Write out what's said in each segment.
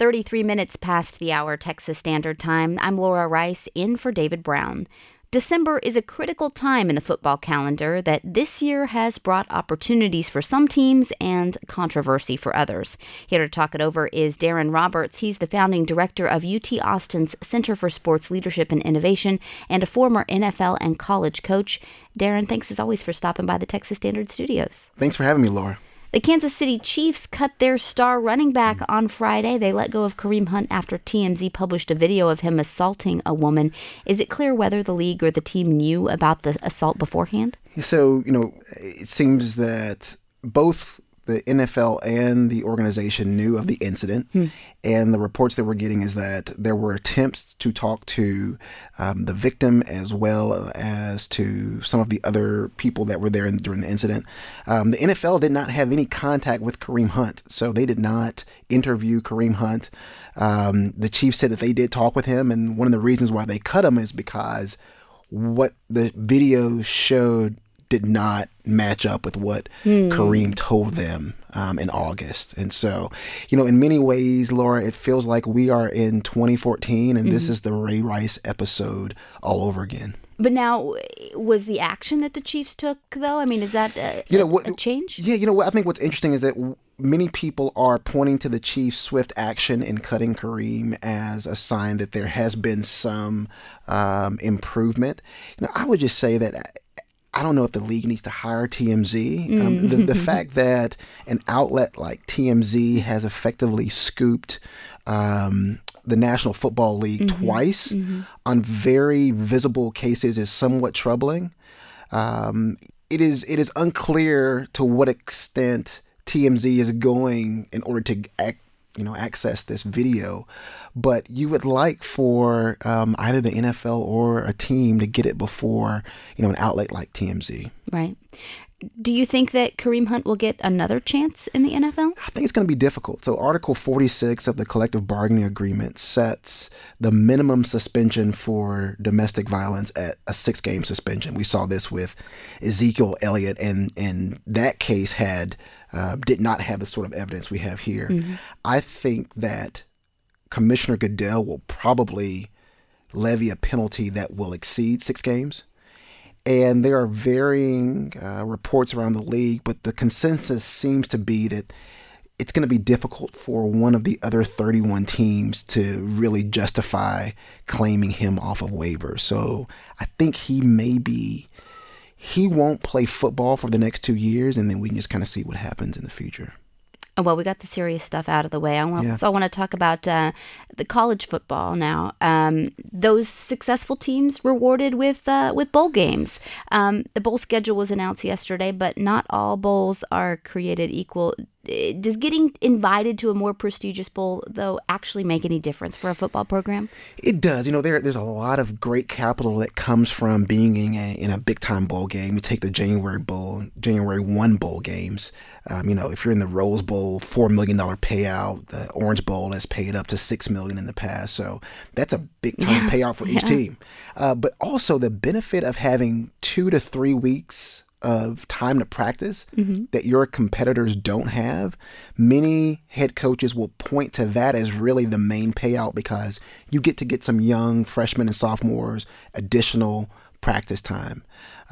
33 minutes past the hour Texas Standard Time. I'm Laura Rice in for David Brown. December is a critical time in the football calendar that this year has brought opportunities for some teams and controversy for others. Here to talk it over is Darren Roberts. He's the founding director of UT Austin's Center for Sports Leadership and Innovation and a former NFL and college coach. Darren, thanks as always for stopping by the Texas Standard Studios. Thanks for having me, Laura. The Kansas City Chiefs cut their star running back on Friday. They let go of Kareem Hunt after TMZ published a video of him assaulting a woman. Is it clear whether the league or the team knew about the assault beforehand? So, you know, it seems that both the NFL and the organization knew of the incident, hmm. and the reports that we're getting is that there were attempts to talk to um, the victim as well as to some of the other people that were there in, during the incident. Um, the NFL did not have any contact with Kareem Hunt, so they did not interview Kareem Hunt. Um, the Chiefs said that they did talk with him, and one of the reasons why they cut him is because what the video showed did not match up with what hmm. Kareem told them um, in August. And so, you know, in many ways, Laura, it feels like we are in 2014 and mm-hmm. this is the Ray Rice episode all over again. But now, was the action that the Chiefs took, though? I mean, is that a, you know, what, a change? Yeah, you know what? I think what's interesting is that many people are pointing to the Chiefs' swift action in cutting Kareem as a sign that there has been some um, improvement. You know, I would just say that I don't know if the league needs to hire TMZ. Um, the, the mm. fact that an outlet like TMZ has effectively scooped um, the National Football League mm-hmm. twice mm-hmm. on very visible cases is somewhat troubling. Um, it is it is unclear to what extent TMZ is going in order to act, you know access this video but you would like for um, either the NFL or a team to get it before you know an outlet like TMZ. Right. Do you think that Kareem Hunt will get another chance in the NFL? I think it's going to be difficult. So, Article 46 of the collective bargaining agreement sets the minimum suspension for domestic violence at a six game suspension. We saw this with Ezekiel Elliott, and, and that case had uh, did not have the sort of evidence we have here. Mm-hmm. I think that Commissioner Goodell will probably levy a penalty that will exceed six games. And there are varying uh, reports around the league, but the consensus seems to be that it's going to be difficult for one of the other 31 teams to really justify claiming him off of waivers. So I think he may be, he won't play football for the next two years, and then we can just kind of see what happens in the future. Oh, well, we got the serious stuff out of the way. I want, yeah. so I want to talk about uh, the college football now. Um, those successful teams rewarded with uh, with bowl games. Um, the bowl schedule was announced yesterday, but not all bowls are created equal does getting invited to a more prestigious bowl though actually make any difference for a football program? It does. You know, there there's a lot of great capital that comes from being in a in a big time bowl game. You take the January Bowl, January one bowl games. Um, you know, if you're in the Rose Bowl, four million dollar payout. The Orange Bowl has paid up to six million in the past, so that's a big time yeah. payout for each yeah. team. Uh, but also the benefit of having two to three weeks of time to practice mm-hmm. that your competitors don't have, many head coaches will point to that as really the main payout because you get to get some young freshmen and sophomores additional practice time.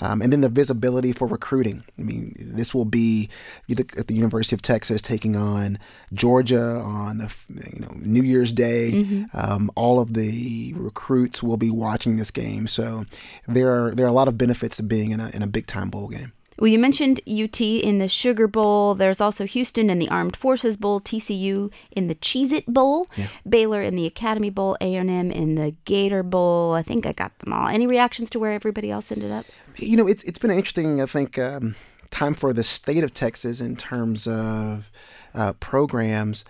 Um, and then the visibility for recruiting. I mean, this will be you look at the University of Texas taking on Georgia on the you know New Year's Day. Mm-hmm. Um, all of the recruits will be watching this game, so there are there are a lot of benefits to being in a in a big time bowl game. Well, you mentioned UT in the Sugar Bowl. There's also Houston in the Armed Forces Bowl, TCU in the Cheez It Bowl, yeah. Baylor in the Academy Bowl, A&M in the Gator Bowl. I think I got them all. Any reactions to where everybody else ended up? You know, it's it's been interesting. I think um, time for the state of Texas in terms of uh, programs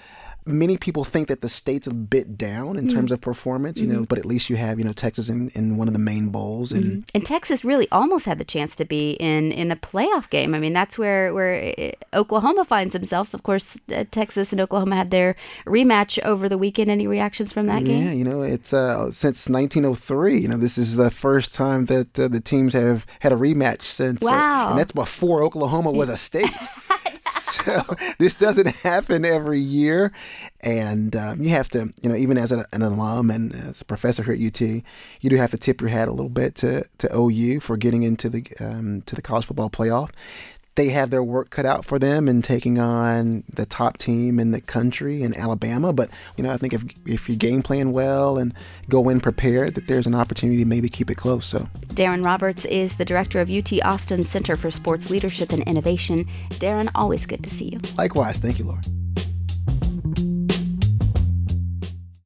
many people think that the state's a bit down in mm terms of performance, you mm-hmm. know, but at least you have, you know, Texas in, in one of the main bowls. And mm-hmm. and Texas really almost had the chance to be in, in a playoff game. I mean, that's where, where uh, Oklahoma finds themselves. Of course, uh, Texas and Oklahoma had their rematch over the weekend. Any reactions from that game? Yeah, you know, it's uh, since 1903. You know, this is the first time that uh, the teams have had a rematch since. Uh, wow. and that's before Oklahoma was a state. so this doesn't happen every year, and um, you have to, you know, even as a, an alum and as a professor here at UT, you do have to tip your hat a little bit to, to OU for getting into the um, to the college football playoff they have their work cut out for them in taking on the top team in the country in Alabama. But you know, I think if if you game plan well and go in prepared, that there's an opportunity to maybe keep it close. So Darren Roberts is the director of UT Austin Center for Sports Leadership and Innovation. Darren, always good to see you. Likewise, thank you, Laura.